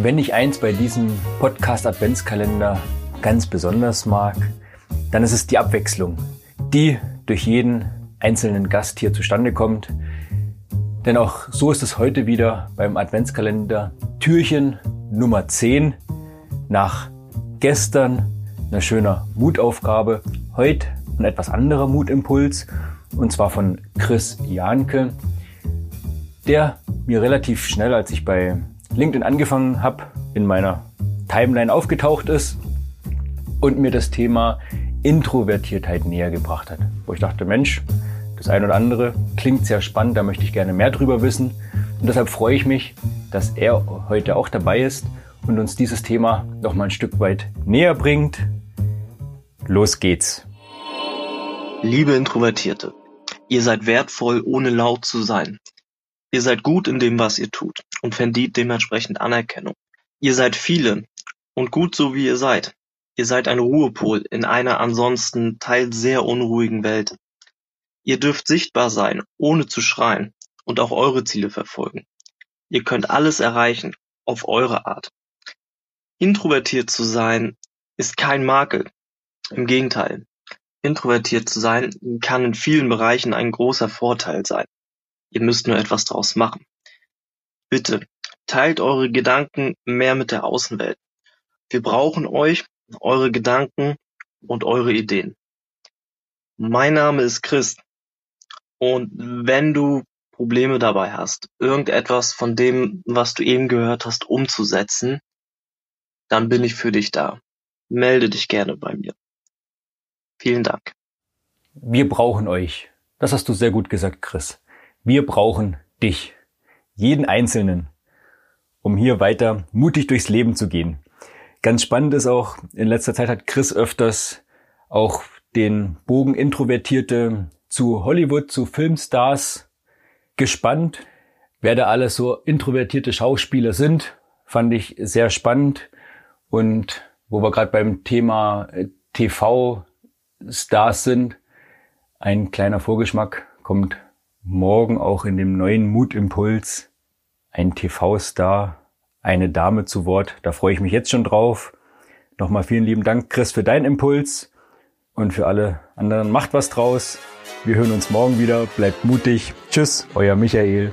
Wenn ich eins bei diesem Podcast Adventskalender ganz besonders mag, dann ist es die Abwechslung, die durch jeden einzelnen Gast hier zustande kommt. Denn auch so ist es heute wieder beim Adventskalender Türchen Nummer 10 nach gestern eine schöne Mutaufgabe, heute ein etwas anderer Mutimpuls und zwar von Chris Janke, der mir relativ schnell, als ich bei LinkedIn angefangen habe, in meiner Timeline aufgetaucht ist und mir das Thema Introvertiertheit näher gebracht hat. Wo ich dachte, Mensch, das eine oder andere klingt sehr spannend, da möchte ich gerne mehr drüber wissen. Und deshalb freue ich mich, dass er heute auch dabei ist und uns dieses Thema noch mal ein Stück weit näher bringt. Los geht's. Liebe Introvertierte, ihr seid wertvoll, ohne laut zu sein. Ihr seid gut in dem, was ihr tut und verdient dementsprechend Anerkennung. Ihr seid viele und gut so wie ihr seid. Ihr seid ein Ruhepol in einer ansonsten teils sehr unruhigen Welt. Ihr dürft sichtbar sein, ohne zu schreien und auch eure Ziele verfolgen. Ihr könnt alles erreichen, auf eure Art. Introvertiert zu sein ist kein Makel. Im Gegenteil. Introvertiert zu sein kann in vielen Bereichen ein großer Vorteil sein. Ihr müsst nur etwas draus machen. Bitte, teilt eure Gedanken mehr mit der Außenwelt. Wir brauchen euch, eure Gedanken und eure Ideen. Mein Name ist Chris. Und wenn du Probleme dabei hast, irgendetwas von dem, was du eben gehört hast, umzusetzen, dann bin ich für dich da. Melde dich gerne bei mir. Vielen Dank. Wir brauchen euch. Das hast du sehr gut gesagt, Chris. Wir brauchen dich. Jeden Einzelnen. Um hier weiter mutig durchs Leben zu gehen. Ganz spannend ist auch, in letzter Zeit hat Chris öfters auch den Bogen Introvertierte zu Hollywood, zu Filmstars gespannt. Wer da alles so introvertierte Schauspieler sind, fand ich sehr spannend. Und wo wir gerade beim Thema äh, TV-Stars sind, ein kleiner Vorgeschmack kommt morgen auch in dem neuen Mutimpuls ein TV-Star, eine Dame zu Wort. Da freue ich mich jetzt schon drauf. Nochmal vielen lieben Dank, Chris, für deinen Impuls und für alle anderen. Macht was draus. Wir hören uns morgen wieder. Bleibt mutig. Tschüss, euer Michael.